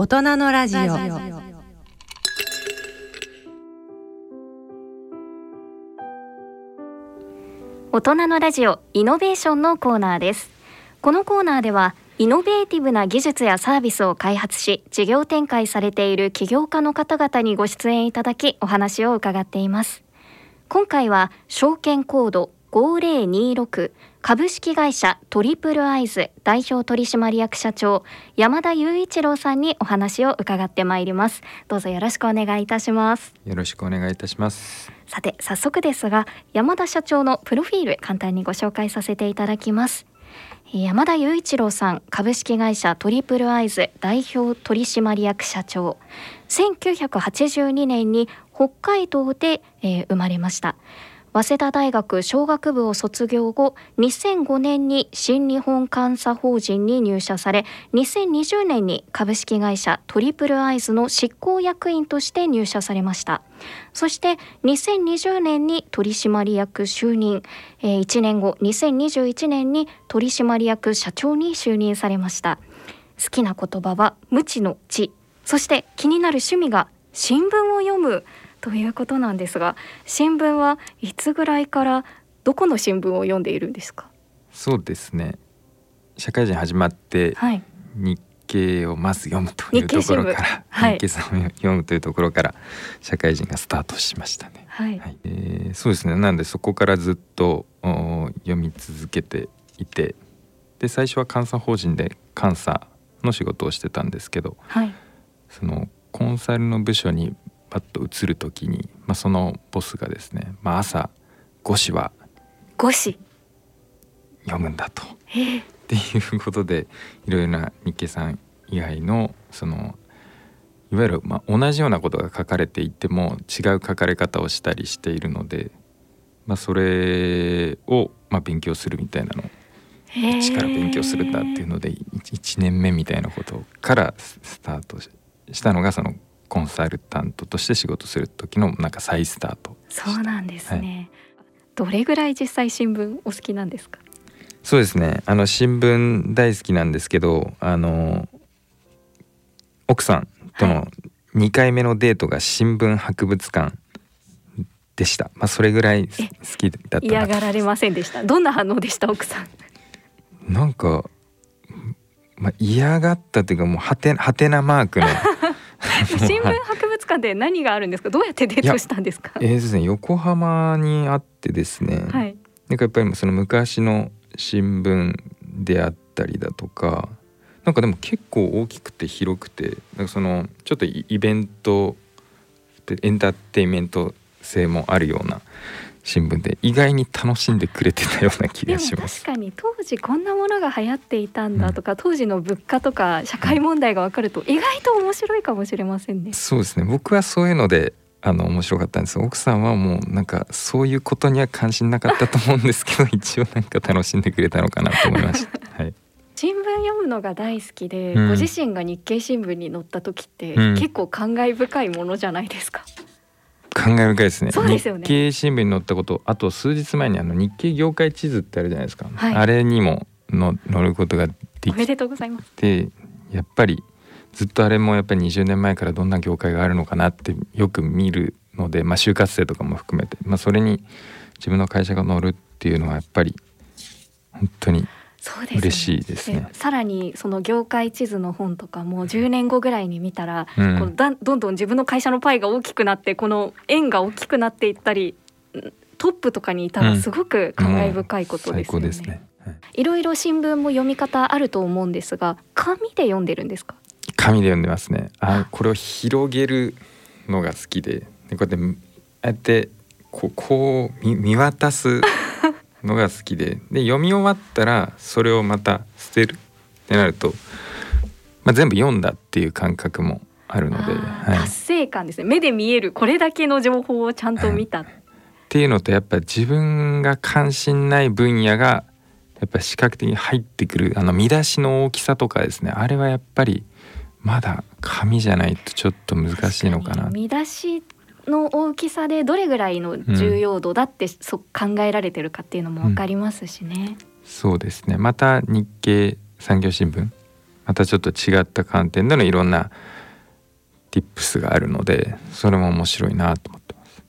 大人のラジオ。大人のラジオイノベーションのコーナーです。このコーナーではイノベーティブな技術やサービスを開発し事業展開されている起業家の方々にご出演いただきお話を伺っています。今回は証券コード5026株式会社トリプルアイズ代表取締役社長山田雄一郎さんにお話を伺ってまいります。どうぞよろしくお願いいたします。よろしくお願いいたします。さて早速ですが山田社長のプロフィール簡単にご紹介させていただきます。山田雄一郎さん株式会社トリプルアイズ代表取締役社長。1982年に北海道で、えー、生まれました早稲田大学商学部を卒業後2005年に新日本監査法人に入社され2020年に株式会社トリプルアイズの執行役員として入社されました。そして2020年に取締役就任、えー、1年後2021年に取締役社長に就任されました。好きな言葉は無知の知。そして気になる趣味が新聞を読む。ということなんですが新聞はいつぐらいからどこの新聞を読んでいるんですか？そうですね。社会人始まって、はい、日経をまず読むというところから、はい、日経さんを読むというところから社会人がスタートしましたね。はい、はい、えー、そうですね。なんでそこからずっと読み続けていてで最初は監査法人で監査の仕事をしてたんですけど、はい、そのコンサルの部署にパッと移る時に、まあ、そのボスがですね、まあ、朝5紙は5紙読むんだと。っていうことでいろいろな日経さん以外のそのいわゆるまあ同じようなことが書かれていても違う書かれ方をしたりしているので、まあ、それをまあ勉強するみたいなの。一から勉強するんだっていうので 1, 1年目みたいなことからスタートしたのがそのコンサルタントとして仕事する時のなんか再スタート。そうなんですね、はい、どれぐらい実際新聞お好きなんですか？そうですね。あの新聞大好きなんですけどあの奥さんとの2回目のデートが新聞博物館でした。まあそれぐらい好きだった嫌がられませんでした？どんな反応でした？奥さん。なんかまあ嫌がったというかもうはてはてなマークの新聞博物館で何があるんですか？どうやってデートしたんですか？えー、ですね。横浜にあってですね、はい、なんかやっぱりその昔の新聞であったりだとかなんかでも結構大きくて広くてなんかそのちょっとイベントエンターテインメント性もあるような新聞で意外に楽しんでくれてたような気がします。確かに当時こんなものが流行っていたんだとか、うん、当時の物価とか社会問題が分かると意外と面白いかもしれませんね。そうですね。僕はそういうのであの面白かったんです。奥さんはもうなんかそういうことには関心なかったと思うんですけど 一応なんか楽しんでくれたのかなと思いました。はい。新聞読むのが大好きで、うん、ご自身が日経新聞に載った時って、うん、結構感慨深いものじゃないですか。感慨深いですね。ね。日経新聞に載ったこと、あと数日前にあの日経業界地図ってあるじゃないですか。はい、あれにもの載ることができおめでとうございます。で、やっぱりずっとあれもやっぱり20年前からどんな業界があるのかなってよく見るので、まあ就活生とかも含めて、まあそれに自分の会社が載るっていうのはやっぱり本当にそうです、ね、嬉しいですね。さらにその業界地図の本とかも10年後ぐらいに見たら、うん、このだどんどん自分の会社のパイが大きくなってこの円が大きくなっていったりトップとかにいたらすごく感慨深いことですよね。うん。ね。はい、いろいろ新聞も読み方あると思うんですが紙で読んでるんですか？紙で読んでますね。あこれを広げるのが好きででこうやってああやってこうこう見見渡すのが好きでで読み終わったらそれをまた捨てるってなると、まあ、全部読んだっていう感覚もあるので、はい、達成感ですね。目で見えるこれだけの情報をちゃんと見た、はい、っていうのとやっぱ自分が関心ない分野がやっぱ視覚的に入ってくるあの見出しの大きさとかですね。あれはやっぱりまだ紙じゃないとちょっと難しいのかな。見出しの大きさでどれぐらいの重要度だって、うん、そ考えられてるかっていうのも分かりますしね。うん、そうですねまた日経産業新聞またちょっと違った観点でのいろんな tips があるのでそれも面白いなと思ってます。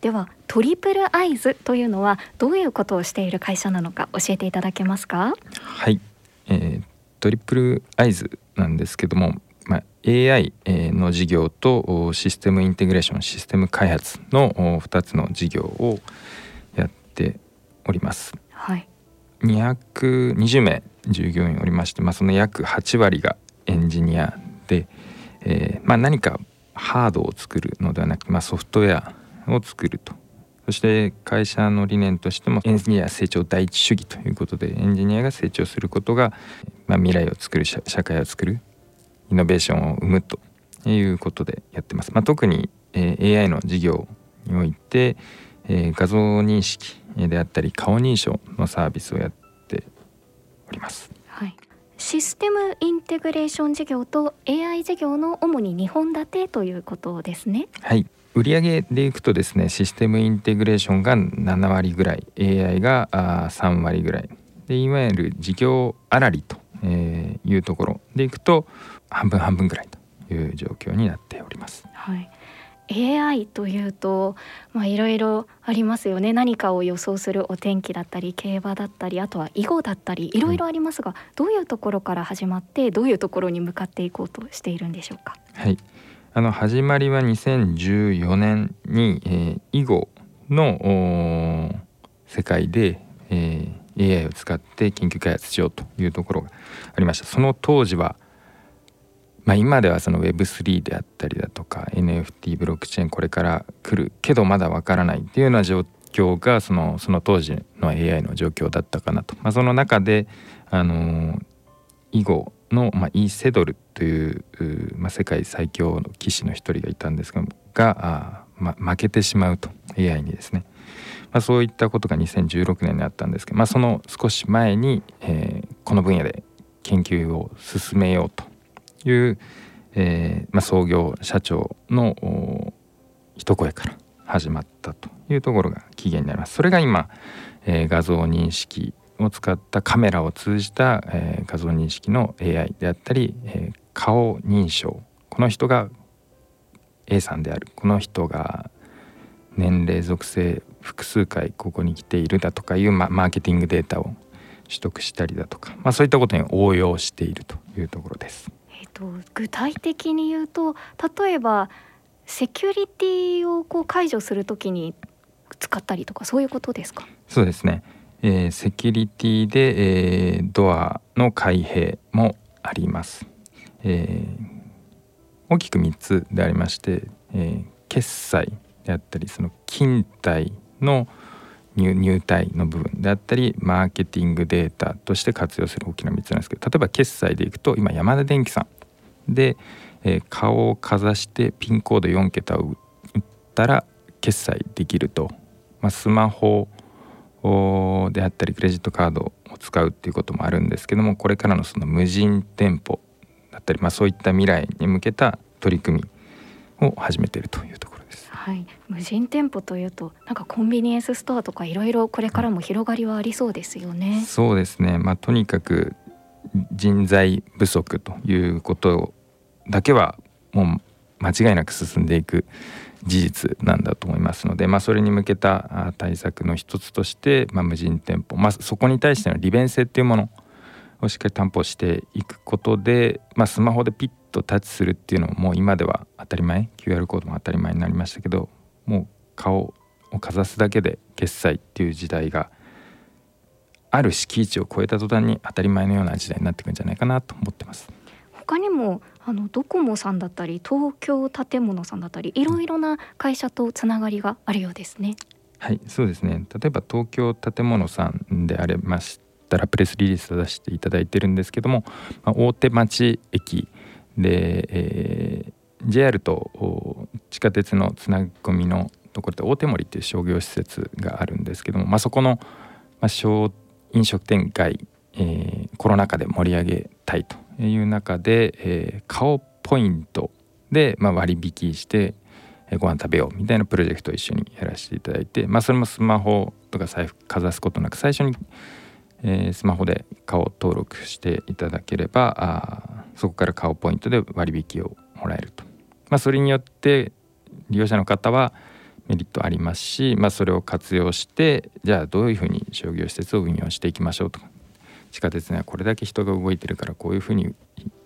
ではトリプルアイズというのはどういうことをしている会社なのか教えていただけますか？はい、えー、トリプルアイズなんですけども、まあ、AI の事業とシステムインテグレーションシステム開発の2つの事業をやっております。はい、220名従業員おりまして、まあ、その約8割がエンジニアで、えーまあ、何かハードを作るのではなくて、まあ、ソフトウェアを作るとそして会社の理念としてもエンジニア成長第一主義ということでエンジニアが成長することが、まあ、未来を作る社会を作るイノベーションを生むということでやってます。まあ、特に、えー、AI の事業において、えー、画像認識であったり顔認証のサービスをやっております。はい、システムインテグレーション事業と AI 事業の主に2本立てということですね。はい売上でいくとですねシステムインテグレーションが7割ぐらい AI が3割ぐらいでいわゆる事業あらりというところでいくと半分半分ぐらいという状況になっております。はい AI というとまあいろいろありますよね何かを予想するお天気だったり競馬だったりあとは囲碁だったりいろいろありますが、うん、どういうところから始まってどういうところに向かっていこうとしているんでしょうか？はいあの始まりは2014年に、えー、囲碁の世界で、えー、AI を使って研究開発しようというところがありましたその当時は、まあ、今ではその Web3 であったりだとか NFT ブロックチェーンこれから来るけどまだわからないっていうような状況がそのその当時の AI の状況だったかなと、まあ、その中であの囲碁の、まあ、イーセドルという、まあ、世界最強の棋士の一人がいたんですががま、負けてしまうと AI にですね、まあ、そういったことが2016年にあったんですけど、まあ、その少し前に、えー、この分野で研究を進めようという、えーまあ、創業社長の一声から始まったというところが起源になります。それが今、えー、画像認識を使ったカメラを通じた、えー、画像認識の AI であったり、えー、顔認証この人が A さんであるこの人が年齢属性複数回ここに来ているだとかいう、ま、マーケティングデータを取得したりだとか、まあ、そういったことに応用しているというところです。と、具体的に言うと例えばセキュリティをこう解除するときに使ったりとかそういうことですか？そうですね。えー、セキュリティで、えー、ドアの開閉もあります、えー、大きく3つでありまして、え決済であったりその勤怠の入入隊の部分であったりマーケティングデータとして活用する大きな3つなんですけど例えば決済でいくと今山田電機さんで、えー、顔をかざしてピンコード4桁を打ったら決済できると、まあ、スマホであったりクレジットカードを使うっていうこともあるんですけどもこれからのその無人店舗だったり、まあ、そういった未来に向けた取り組みを始めているというところです。はい、無人店舗というとなんかコンビニエンスストアとかいろいろこれからも広がりはありそうですよね。そうですね、まあ、とにかく人材不足ということだけはもう間違いなく進んでいく事実なんだと思いますので、まあ、それに向けた対策の一つとして、まあ、無人店舗、まあ、そこに対しての利便性っていうものをしっかり担保していくことで、まあ、スマホでピッとタッチするっていうのももう今では当たり前 QR コードも当たり前になりましたけどもう顔をかざすだけで決済っていう時代がある敷地を超えた途端に当たり前のような時代になっていくんじゃないかなと思ってます。他にもあのドコモさんだったり東京建物さんだったりいろいろな会社とつながりがあるようですね。はいそうですね例えば東京建物さんでありましたらプレスリリース出していただいてるんですけども、まあ、大手町駅で、えー、JR と地下鉄のつなぎ込みのところで大手森っていう商業施設があるんですけども、まあ、そこの、まあ、小飲食店街、えー、コロナ禍で盛り上げたいという中で、えー、顔ポイントで、まあ、割引してご飯食べようみたいなプロジェクトを一緒にやらせていただいて、まあ、それもスマホとか財布かざすことなく最初に、えー、スマホで顔登録していただければあそこから顔ポイントで割引をもらえると、まあ、それによって利用者の方はメリットありますし、まあ、それを活用してじゃあどういうふうに商業施設を運用していきましょうとか。地下鉄にはこれだけ人が動いてるからこういうふうに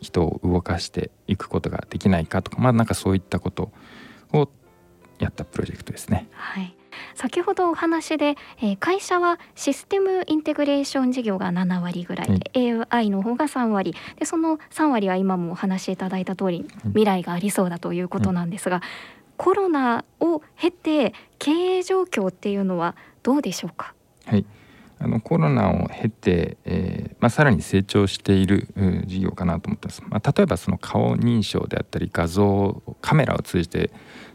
人を動かしていくことができないかとか。まあなんかそういったことをやったプロジェクトですね。はい。先ほどお話で、えー、会社はシステムインテグレーション事業が7割ぐらい、うん、AI の方が3割。でその3割は今もお話しいただいた通り未来がありそうだということなんですが、うん、コロナを経て経営状況っていうのはどうでしょうか？はい。あのコロナを経て、えーまあ、さらに成長している事業かなと思ってます、まあ、例えばその顔認証であったり画像カメラを通じて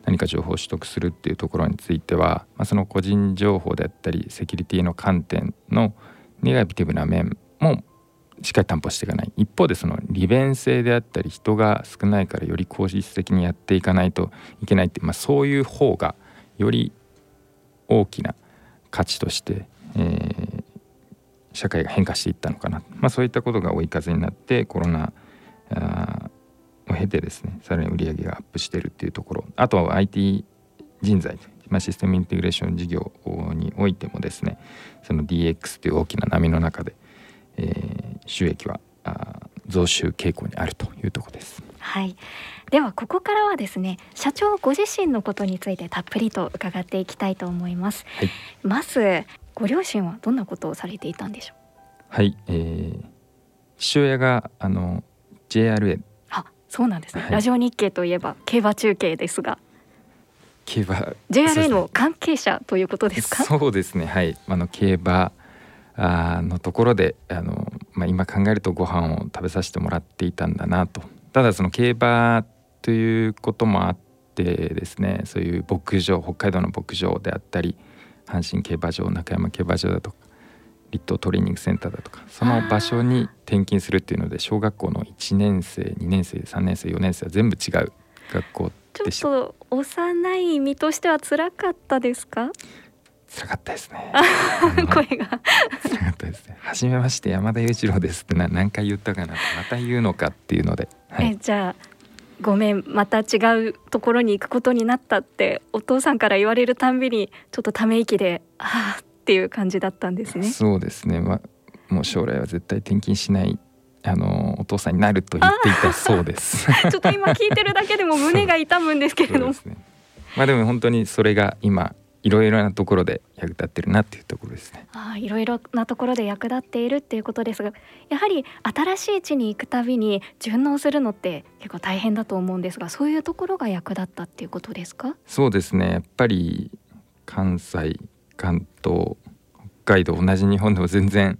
何か情報を取得するっていうところについては、まあ、その個人情報であったりセキュリティの観点のネガティブな面もしっかり担保していかない。一方でその利便性であったり人が少ないからより効率的にやっていかないといけないって、まあ、そういう方がより大きな価値としてえー、社会が変化していったのかな、まあ、そういったことが追い風になってコロナを経てですねさらに売り上げがアップしてるっていうところ。あとは IT 人材、まあ、システムインテグレーション事業においてもですねその DX という大きな波の中で、えー、収益は増収傾向にあるというところです。はい。ではここからはですね、社長ご自身のことについてたっぷりと伺っていきたいと思います。はい、まずご両親はどんなことをされていたんでしょう？はい、えー、父親があの JRA あそうなんですね、はい、ラジオ日経といえば競馬中継ですが。競馬。JRA の関係者ということですか？そうですね。はい。あの競馬あのところであの、まあ、今考えるとご飯を食べさせてもらっていたんだなと。ただその競馬ということもあってですねそういう牧場北海道の牧場であったり阪神競馬場中山競馬場だとか立東トレーニングセンターだとかその場所に転勤するっていうので小学校の1年生2年生3年生4年生は全部違う学校でしたちょっと幼い身としては辛かったですか？辛かったですね。声が辛かったですね初めまして山田裕一郎ですって何回言ったかなまた言うのかっていうので、はい、えじゃあごめんまた違うところに行くことになったってお父さんから言われるたんびにちょっとため息でああっていう感じだったんですね。そうですね、まあ、もう将来は絶対転勤しないあのお父さんになると言っていたそうです。ちょっと今聞いてるだけでも胸が痛むんですけれども。ね、まあでも本当にそれが今いろいろなところで役立ってるなっていうところですね。ああ、いろいろなところで役立っているっていうことですが、やはり新しい地に行くたびに順応するのって結構大変だと思うんですが、そういうところが役立ったっていうことですか？そうですね。やっぱり関西、関東、北海道同じ日本でも全然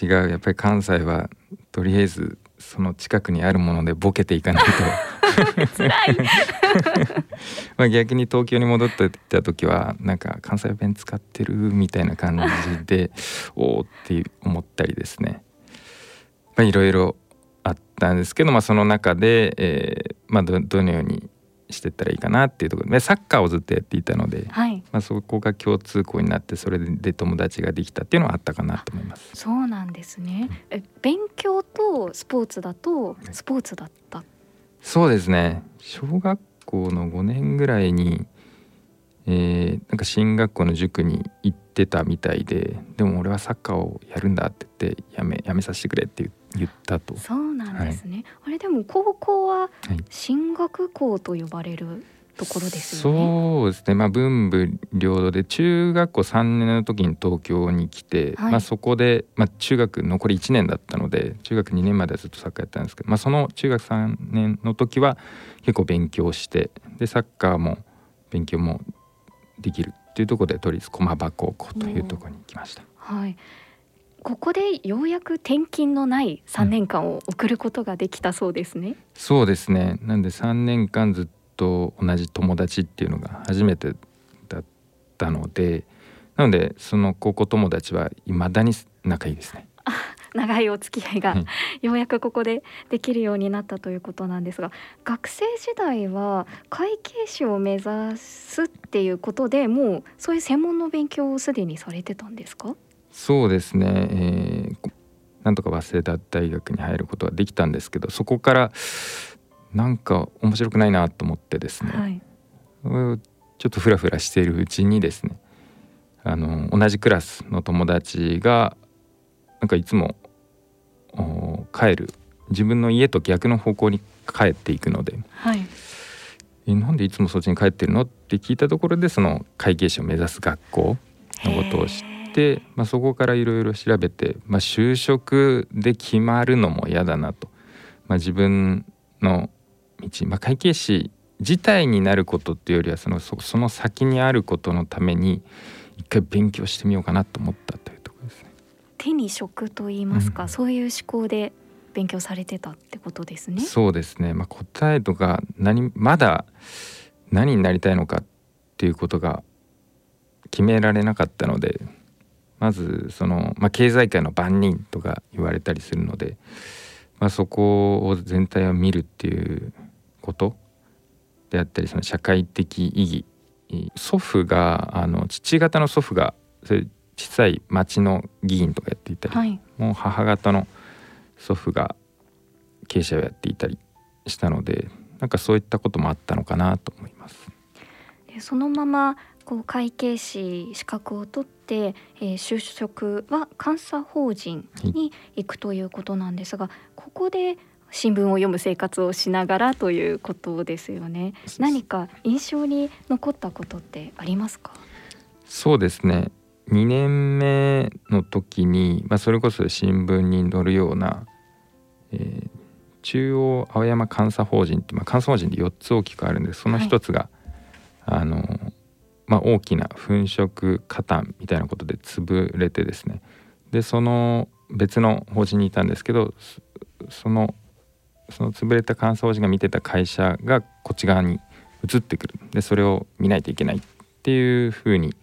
違う。やっぱり関西はとりあえずその近くにあるものでボケていかないと まあ逆に東京に戻ってた時はなんか関西弁使ってるみたいな感じで おおって思ったりですね。まあいろいろあったんですけど、まあ、その中で、えーまあど、どのようにしてったらいいかなっていうところ。でサッカーをずっとやっていたので、はい、まあ、そこが共通項になってそれで友達ができたっていうのはあったかなと思います。そうなんですね、え勉強とスポーツだとスポーツだった、はい、そうですね。小学校の5年ぐらいに、えー、なんか進学校の塾に行ってたみたいででも俺はサッカーをやるんだって言ってやめやめさせてくれって言ったと。そうなんですね、はい、あれでも高校は進学校と呼ばれる、ところですよね。そうですね。まあ文武両道で中学校3年の時に東京に来て、はい、まあそこでまあ中学残り1年だったので、中学2年まではずっとサッカーやったんですけど、まあその中学3年の時は結構勉強して、でサッカーも勉強もできるっていうところで都立駒場高校というところに行きました。はい。ここでようやく転勤のない3年間を送ることができたそうですね。うん、そうですね。なんで3年間ずっと同じ友達っていうのが初めてだったのでなのでその高校友達はいまだに仲いいですね。長いお付き合いが、ようやくここでできるようになったということなんですが学生時代は会計士を目指すっていうことでもうそういう専門の勉強をすでにされてたんですか？そうですね、えなんとか早稲田大学に入ることができたんですけどそこからなんか面白くないなと思ってですね、はい、ちょっとフラフラしているうちにですね。あの同じクラスの友達がなんかいつも帰る。自分の家と逆の方向に帰っていくので、はい、えなんでいつもそっちに帰ってるのって聞いたところでその会計士を目指す学校のことを知って、まあ、そこからいろいろ調べて、まあ、就職で決まるのも嫌だなと、まあ、自分の道、まあ、会計士自体になることっていうよりはそのその先にあることのために一回勉強してみようかなと思ったというところですね。手に職と言いますか、うん、そういう思考で勉強されてたってことですね。そうですね。まあ、答えとか何まだ何になりたいのかっていうことが決められなかったのでまずその、まあ、経済界の番人とか言われたりするので、まあ、そこを全体を見るっていうことであったりその社会的意義。祖父があの父方の祖父がそれ小さい町の議員とかやっていたり、はい、もう母方の祖父が経営者をやっていたりしたのでなんかそういったこともあったのかなと思います。でそのままこう会計士資格を取って、えー、就職は監査法人に行くということなんですが、はい、ここで新聞を読む生活をしながらということですよね。何か印象に残ったことってありますか？そうですね。2年目の時に、まあ、それこそ新聞に載るようなえー、中央青山監査法人って、まあ、監査法人で4つ大きくあるんです。その1つが、はい、あのまあ、大きな粉飾加担みたいなことで潰れてですね。でその別の法人にいたんですけどそのその潰れた監査法人が見てた会社がこっち側に移ってくるでそれを見ないといけないっていうふうに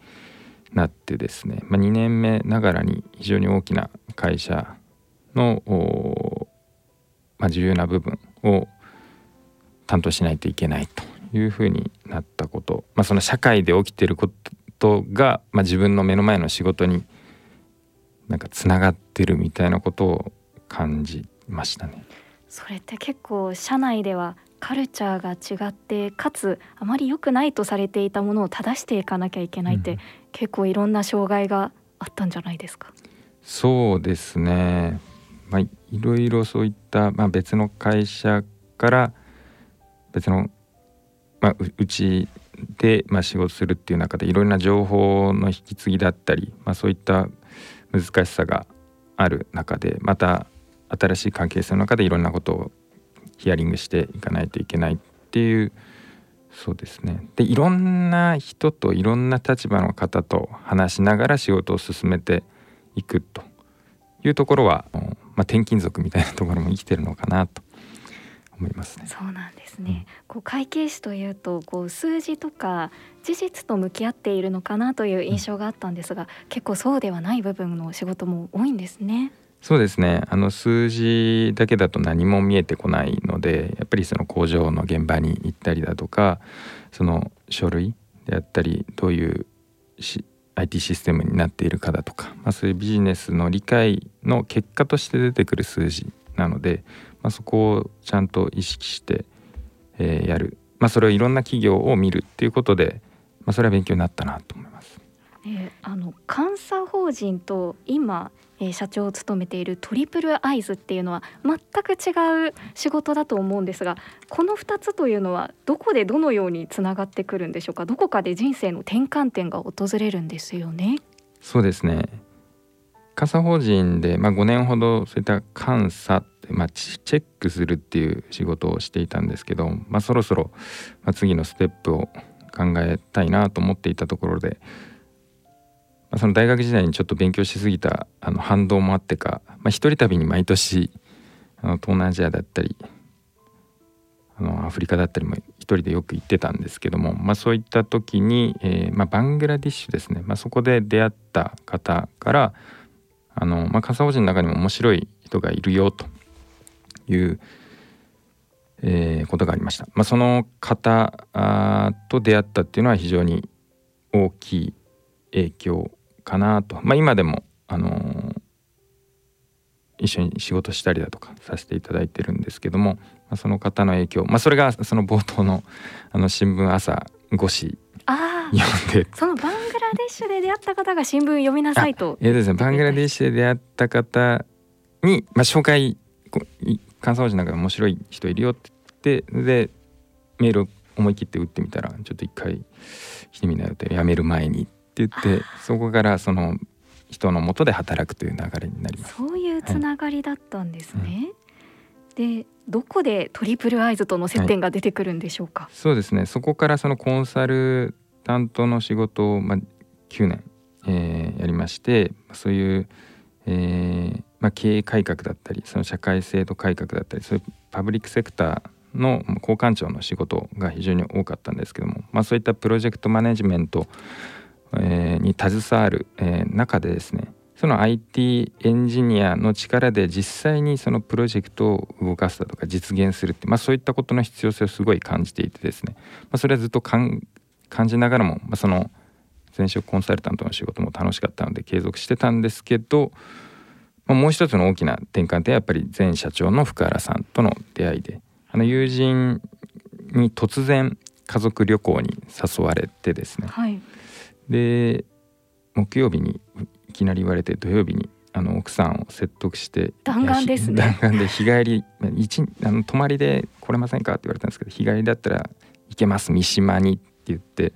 なってですね、まあ、2年目ながらに非常に大きな会社のまあ、重要な部分を担当しないといけないというふうになったこと、まあ、その社会で起きてることが、まあ、自分の目の前の仕事になんかつながってるみたいなことを感じましたね。それって結構社内ではカルチャーが違ってかつあまり良くないとされていたものを正していかなきゃいけないって、うん、結構いろんな障害があったんじゃないですか？そうですね。まあ、いろいろそういった、まあ、別の会社から別の、まあ、うちで、まあ、仕事するっていう中でいろんな情報の引き継ぎだったり、まあ、そういった難しさがある中でまた新しい関係性の中でいろんなことをヒアリングしていかないといけないっていうそうですねでいろんな人といろんな立場の方と話しながら仕事を進めていくというところはまあ、転勤族みたいなところも生きてるのかなと思いますね。そうなんですね。うん、こう会計士というとこう数字とか事実と向き合っているのかなという印象があったんですが、うん、結構そうではない部分の仕事も多いんですね。そうですねあの数字だけだと何も見えてこないのでやっぱりその工場の現場に行ったりだとかその書類であったりどういうし IT システムになっているかだとか、まあ、そういうビジネスの理解の結果として出てくる数字なので、まあ、そこをちゃんと意識して、えー、やる、まあ、それをいろんな企業を見るっていうことで、まあ、それは勉強になったなと思います。えー、あの監査法人と今え、社長を務めているトリプルアイズっていうのは全く違う仕事だと思うんですがこの2つというのはどこでどのようにつながってくるんでしょうか？どこかで人生の転換点が訪れるんですよね。そうですね監査法人で、まあ、5年ほどそういった監査、まあ、チェックするっていう仕事をしていたんですけど、まあ、そろそろ、次のステップを考えたいなと思っていたところでまあ、その大学時代にちょっと勉強しすぎたあの反動もあってか、まあ、一人旅に毎年あの東南アジアだったりあのアフリカだったりも一人でよく行ってたんですけども、まあ、そういった時に、えーまあ、バングラディッシュですね、まあ、そこで出会った方からあの、まあ、笠尾人の中にも面白い人がいるよという、えー、ことがありました。まあ、その方と出会ったっていうのは非常に大きい影響かなと、まあ、今でも、あのー、一緒に仕事したりだとかさせていただいてるんですけども、まあ、その方の影響、まあ、それがその冒頭のあの新聞朝5紙読んで。そのバングラデシュで出会った方が新聞読みなさいと。えーですねバングラデシュで出会った方に、まあ、紹介関西文字なんか面白い人いるよって言ってでメールを思い切って打ってみたらちょっと一回来てみなよってやめる前にって言って そこからその人のもとで働くという流れになります。そういうつながりだったんですね、はい。うん、でどこでトリプルアイズとの接点が出てくるんでしょうか、はい、そうですね。そこからそのコンサル担当の仕事を、まあ、9年、えー、やりましてそういう、えーまあ、経営改革だったりその社会制度改革だったりそういうパブリックセクターの交換庁の仕事が非常に多かったんですけども、まあ、そういったプロジェクトマネジメント、えー、に携わる、えー、中でですねその IT エンジニアの力で実際にそのプロジェクトを動かすだとか実現するって、まあ、そういったことの必要性をすごい感じていてですね、まあ、それはずっと感じながらも、まあ、その前職コンサルタントの仕事も楽しかったので継続してたんですけど、まあ、もう一つの大きな転換点はやっぱり前社長の福原さんとの出会いであの友人に突然家族旅行に誘われてですね、はい、で木曜日にいきなり言われて土曜日にあの奥さんを説得して弾丸ですね。弾丸で日帰り一あの泊まりで来れませんかって言われたんですけど日帰りだったら行けます三島にって言って、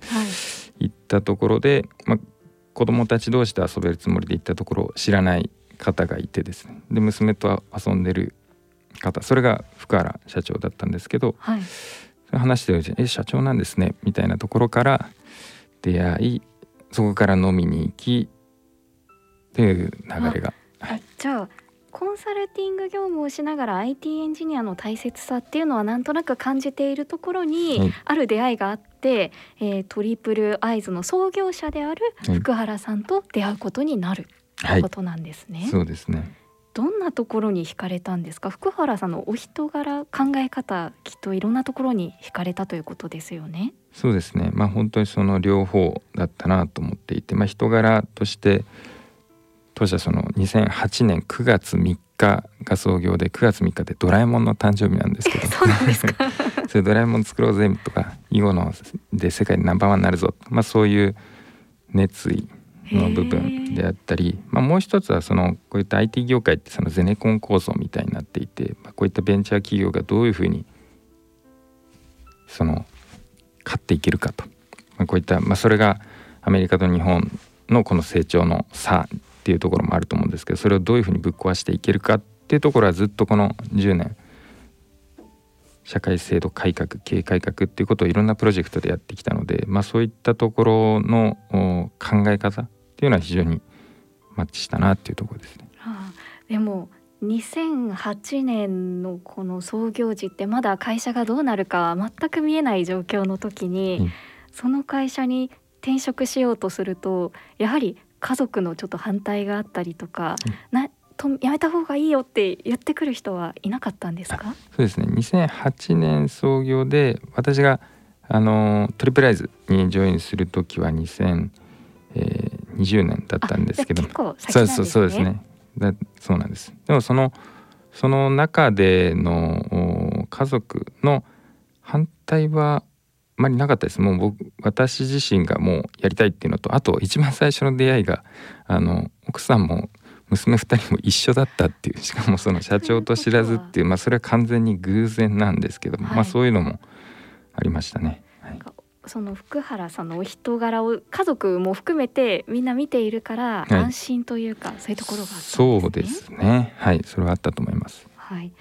行ったところで、まあ、子供たち同士で遊べるつもりで行ったところ知らない方がいてですね。で娘と遊んでる方それが福原社長だったんですけど、はい、話してるうちに「え社長なんですね」みたいなところから出会いそこから飲みに行きっていう流れが。はい、じゃあコンサルティング業務をしながら IT エンジニアの大切さっていうのはなんとなく感じているところに、ある出会いがあって、えー、トリプルアイズの創業者である福原さんと出会うことになる、ということなんですね。そうですね。どんなところに惹かれたんですか？福原さんのお人柄考え方きっといろんなところに惹かれたということですよねそうですね。まあ本当にその両方だったなと思っていてまあ人柄として当社その2008年9月3日が創業で9月3日でドラえもんの誕生日なんですけど。そうなんですか。それドラえもん作ろうぜとか囲碁ので世界でナンバーワンになるぞまあそういう熱意の部分であったり、まあ、もう一つはそのこういった IT 業界ってそのゼネコン構造みたいになっていて、まあ、こういったベンチャー企業がどういうふうにその勝っていけるかと、まあ、こういった、まあ、それがアメリカと日本のこの成長の差っていうところもあると思うんですけどそれをどういうふうにぶっ壊していけるかっていうところはずっとこの10年社会制度改革経営改革っていうことをいろんなプロジェクトでやってきたので、まあ、そういったところの考え方っていうのは非常にマッチしたなっていうところですね。はあ、でも2008年のこの創業時ってまだ会社がどうなるか全く見えない状況の時に、うん、その会社に転職しようとするとやはり家族のちょっと反対があったりとか、うん、なとやめた方がいいよって言ってくる人はいなかったんですか？そうですね。2008年創業で私があのトリプライズにジョインする時は2020年だったんですけど、ね、そうそうそうですねだそうなんです。でもそのその中での家族の反対はあまりなかったです。もう僕私自身がもうやりたいっていうのとあと一番最初の出会いがあの奥さんも娘2人も一緒だったっていうしかもその社長と知らずっていうまあそれは完全に偶然なんですけども、はい、まあそういうのもありましたね。はい、その福原さんのお人柄を家族も含めてみんな見ているから安心というか、はい、そういうところがね。そうですね。はい、それはあったと思います。はい。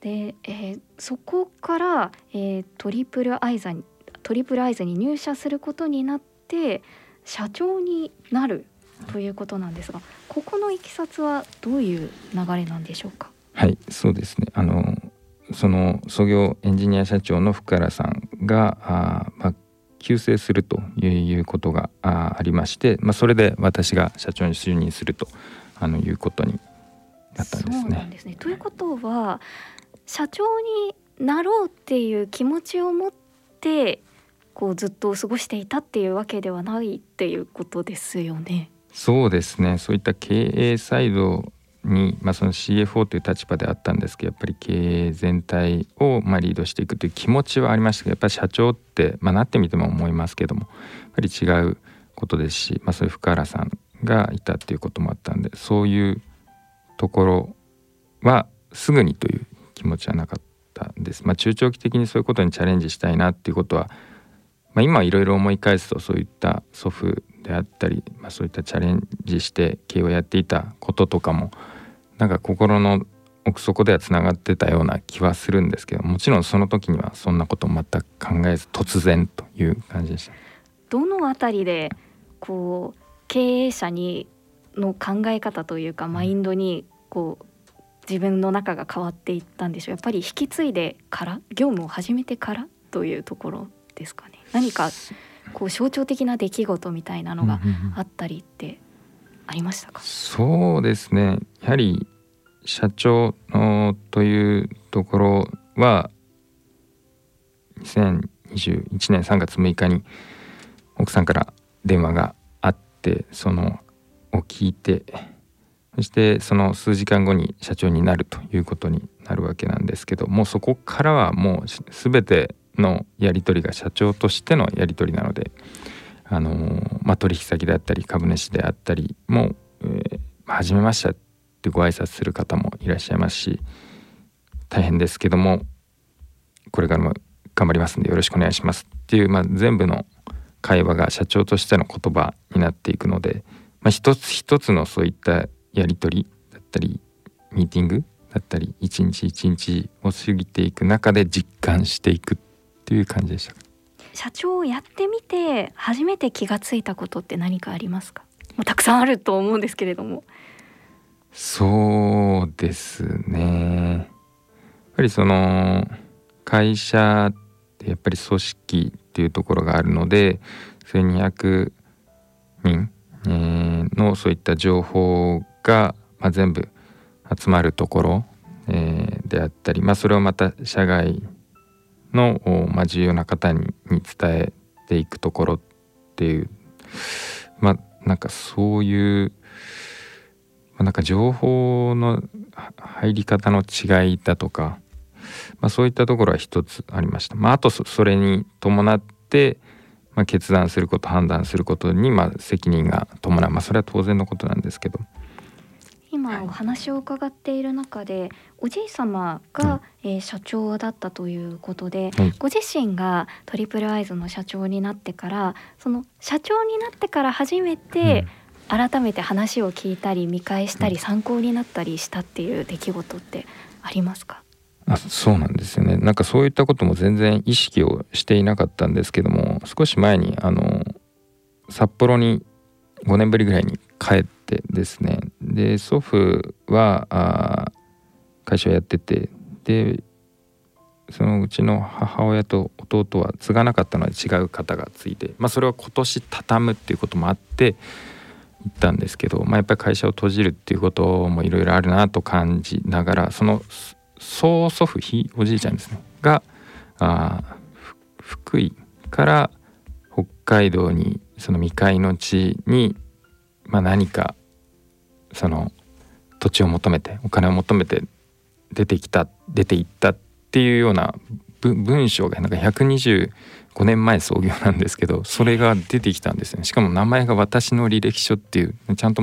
で、えー、そこから、えー、トリプルアイザにトリプルアイズに入社することになって社長になるということなんですがここのいきさつはどういう流れなんでしょうか？はいそうですねあのその創業エンジニア社長の福原さんがあ、まあ、急成するということがありまして、まあ、それで私が社長に就任するとあのいうことになったんですね。ですねということは社長になろうっていう気持ちを持ってこうずっと過ごしていたっていうわけではないっていうことですよね。そうですねそういった経営サイドに、まあ、その CFO という立場であったんですけどやっぱり経営全体をまあリードしていくという気持ちはありましたけどやっぱり社長って、まあ、なってみても思いますけどもやっぱり違うことですし、まあ、そういう福原さんがいたっていうこともあったんでそういうところはすぐにという気持ちはなかったんです。まあ、中長期的にそういうことにチャレンジしたいなっていうことは、まあ、今いろいろ思い返すとそういった祖父であったり、まあ、そういったチャレンジして経営をやっていたこととかもなんか心の奥底ではつながってたような気はするんですけどもちろんその時にはそんなこと全く考えず突然という感じでした。どのあたりでこう経営者にの考え方というかマインドにこう自分の中が変わっていったんでしょう？やっぱり引き継いでから業務を始めてからというところですかね？何かこう象徴的な出来事みたいなのがあったりってありましたか、そうですね。やはり社長というところは2021年3月6日に奥さんから電話があってそのを聞いてそしてその数時間後に社長になるということになるわけなんですけどもうそこからはもう全てのやり取りが社長としてのやり取りなので、あのー、まあ、取引先であったり株主であったりも、えー、初めましてってご挨拶する方もいらっしゃいますし大変ですけどもこれからも頑張りますんでよろしくお願いします。っていう、まあ、全部の会話が社長としての言葉になっていくので、まあ、一つ一つのそういったやり取りだったりミーティングだったり一日一日を過ぎていく中で実感していくっていう感じでした社長をやってみて初めて気がついたことって何かありますか？たくさんあると思うんですけれども。そうですね。やっぱりその会社ってやっぱり組織っていうところがあるので1200人、えー、のそういった情報が、まあ、全部集まるところ、えー、であったり、まあ、それをまた社外の、まあ、重要な方に伝えていくところっていうまあなんかそういう、まあ、なんか情報の入り方の違いだとか、まあ、そういったところは一つありました。まあ、あとそれに伴って、まあ、決断すること判断することにまあ責任が伴う、まあ、それは当然のことなんですけど。今お話を伺っている中でおじい様が、うん、えー、社長だったということで、うん、ご自身がトリプルアイズの社長になってからその社長になってから初めて、改めて話を聞いたり見返したり参考になったりしたっていう出来事ってありますか？あそうなんですよね。なんかそういったことも全然意識をしていなかったんですけども少し前にあの札幌に5年ぶりぐらいに帰ってですね。で祖父はあ会社をやっててでそのうちの母親と弟は継がなかったので違う方が継いで、まあ、それは今年畳むっていうこともあって行ったんですけど、まあ、やっぱり会社を閉じるっていうこともいろいろあるなと感じながらその曽祖父ひおじいちゃんですねがあ福井から北海道にその未開の地に、まあ、何かその土地を求めてお金を求めて出てきた出ていったっていうような文章がなんか125年前創業なんですけどそれが出てきたんですね。しかも名前が私の履歴書っていうちゃんと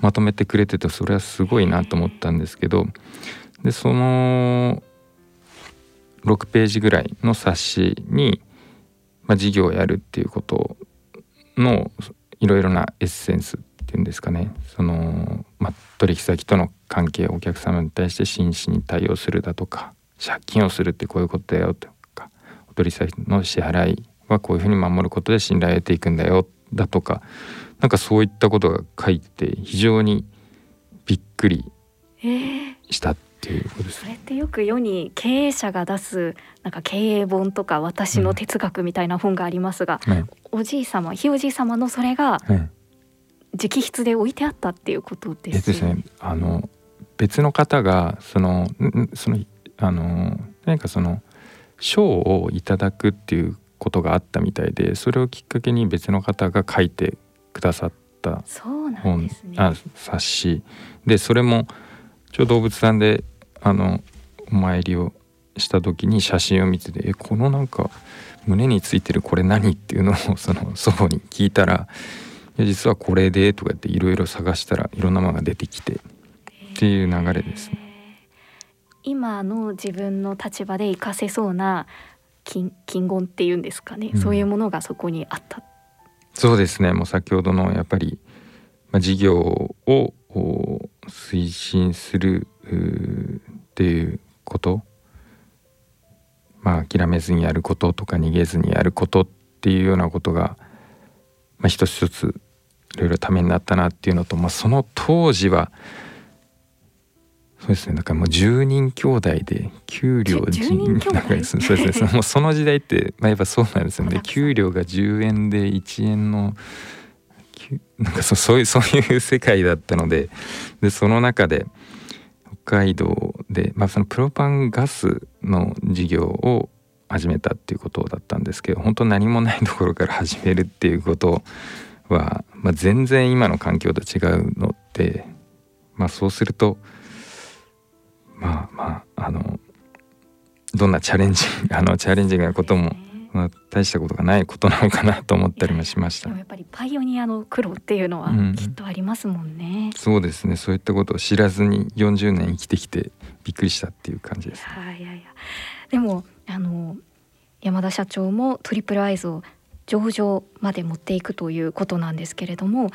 まとめてくれててそれはすごいなと思ったんですけどでその6ページぐらいの冊子に、まあ、事業をやるっていうことのいろいろなエッセンスっていうんですかね。その、まあ、取引先との関係お客様に対して真摯に対応するだとか借金をするってこういうことだよとかお取引先の支払いはこういうふうに守ることで信頼を得ていくんだよだとかなんかそういったことが書いて非常にびっくりしたっていうことです、それってよく世に経営者が出すなんか経営本とか私の哲学みたいな本がありますが、うん、おじい様ひいおじい様のそれが直筆で置いてあったっていうことです。ですね。あの別の方がそのそのあの何かその賞をいただくっていうことがあったみたいでそれをきっかけに別の方が書いてくださっった本、ね、あ冊子でそれもちょうど動物さんであのお参りをした時に写真を見てて「えこのなんか胸についてるこれ何?」っていうのを その祖母に聞いたら「いや実はこれで」とかっていろいろ探したらいろんなものが出てきてっていう流れですね。今の自分の立場で活かせそうな金金言っていうんですかね、うん、そういうものがそこにあった。そうですね。もう先ほどのやっぱり、まあ、事業を推進するっていうこと。まあ諦めずにやることとか逃げずにやることっていうようなことが、まあ、一つ一ついろいろためになったなっていうのと、まあ、その当時はそうですね。だからもう10人兄弟で給料10なんかそうですね。もうその時代って、まあ、やっぱそうなんですよね。給料が10円で1円のなんかそそういうそういう世界だったのででその中で北海道で、まあ、そのプロパンガスの事業を始めたっていうことだったんですけど本当何もないところから始めるっていうことは、まあ、全然今の環境と違うので、まあ、そうするとまあまああのどんなチャレンジ あのチャレンジなことも、まあ、大したことがないことなのかなと思ったりもしました。やっぱりパイオニアの苦労っていうのはきっとありますもんね、うん、そうですね。そういったことを知らずに40年生きてきてびっくりしたっていう感じです、ね、いやいやでもあの山田社長もトリプルアイズを上場まで持っていくということなんですけれども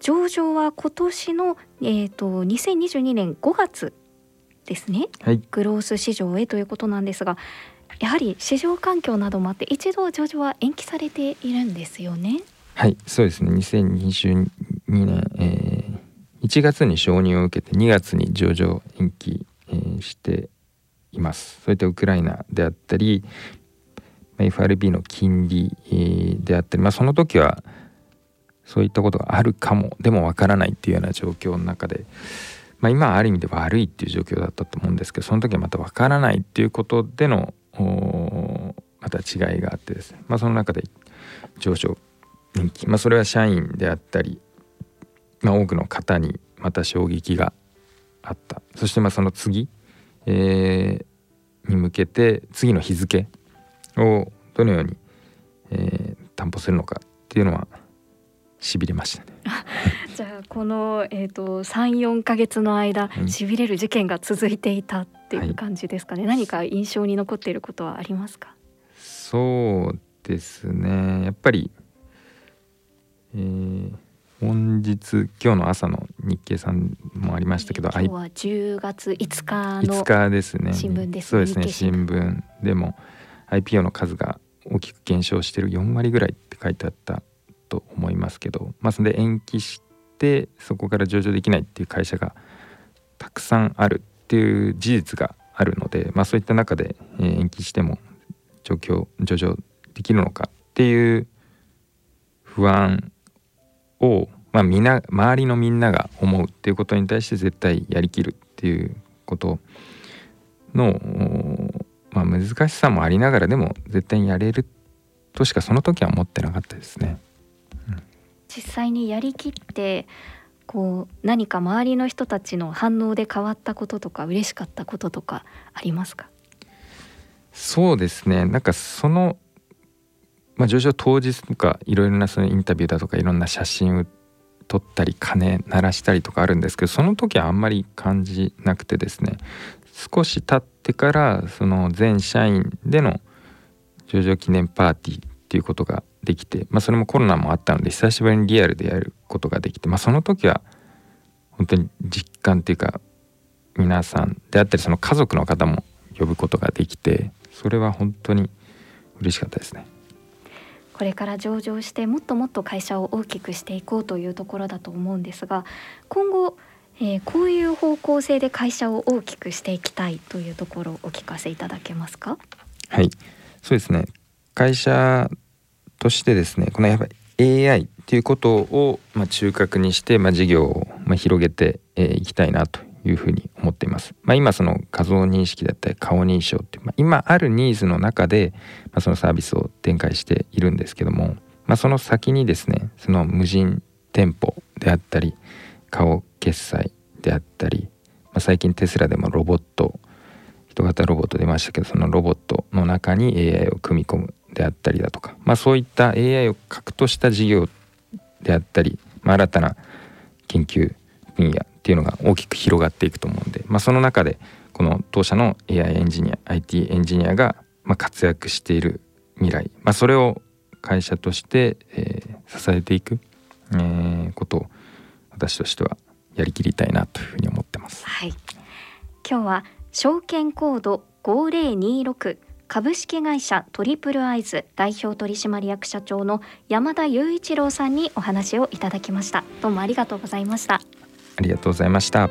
上場は今年の、えーと、2022年5月ですね、はい、グロース市場へということなんですがやはり市場環境などもあって一度上場は延期されているんですよね。はいそうですね。2022年、えー、1月に承認を受けて2月に上場延期、えー、しています。そういったウクライナであったり FRB の金利、えー、であったり、まあ、その時はそういったことがあるかもでもわからないっていうような状況の中で、まあ、今はある意味で悪いっていう状況だったと思うんですけどその時はまたわからないっていうことでのまた違いがあってですね、まあ、その中で上昇人気、まあ、それは社員であったり、まあ、多くの方にまた衝撃があった。そしてまあその次、えー、に向けて次の日付をどのように、えー、担保するのかっていうのはしびれましたね。じゃあこの、えーと、三四か月の間、しびれる事件が続いていたっていう感じですかね、はい、何か印象に残っていることはありますか？そうですね。やっぱり、えー、本日今日の朝の日経さんもありましたけど、今日は10月5日の5日ですね。新聞です、ね、そうですね。新聞。でも IPO の数が大きく減少してる4割ぐらいって書いてあったと思いますけど、まあ、それで延期してそこから上場できないっていう会社がたくさんあるっていう事実があるので、まあ、そういった中で、え延期しても状況上場できるのかっていう不安を、まあ、みな周りのみんなが思うっていうことに対して絶対やりきるっていうことの、まあ、難しさもありながらでも絶対にやれるとしかその時は思ってなかったですね。実際にやりきってこう何か周りの人たちの反応で変わったこととか嬉しかったこととかありますか？そうですね。なんかその、まあ、上場当日とかいろいろなそのインタビューだとかいろんな写真を撮ったり鐘鳴らしたりとかあるんですけどその時はあんまり感じなくてですね。少し経ってからその全社員での上場記念パーティーっていうことができて、まあ、それもコロナもあったので久しぶりにリアルでやることができて、まあ、その時は本当に実感っていうか皆さんであったりその家族の方も呼ぶことができてそれは本当に嬉しかったですね。これから上場してもっともっと会社を大きくしていこうというところだと思うんですが今後、えー、こういう方向性で会社を大きくしていきたいというところをお聞かせいただけますか？はい。そうですね。会社としてですねこのやっぱり AI っていうことを、まあ、中核にして、まあ、事業を、まあ、広げて、えー、きたいなというふうに思っています。まあ、今その画像認識だったり顔認証って、まあ、今あるニーズの中で、まあ、そのサービスを展開しているんですけども、まあ、その先にですねその無人店舗であったり顔決済であったり、まあ、最近テスラでもロボット人型ロボット出ましたけどそのロボットの中に AI を組み込むであったりだとか、まあ、そういった AI を核とした事業であったり、まあ、新たな研究分野っていうのが大きく広がっていくと思うんで、まあ、その中でこの当社の AI エンジニア IT エンジニアがま活躍している未来、まあ、それを会社として、えー、支えていく、えー、ことを私としてはやりきりたいなというふうに思ってます。はい、今日は証券コード5026株式会社トリプルアイズ代表取締役社長の山田雄一郎さんにお話をいただきました。どうもありがとうございました。ありがとうございました。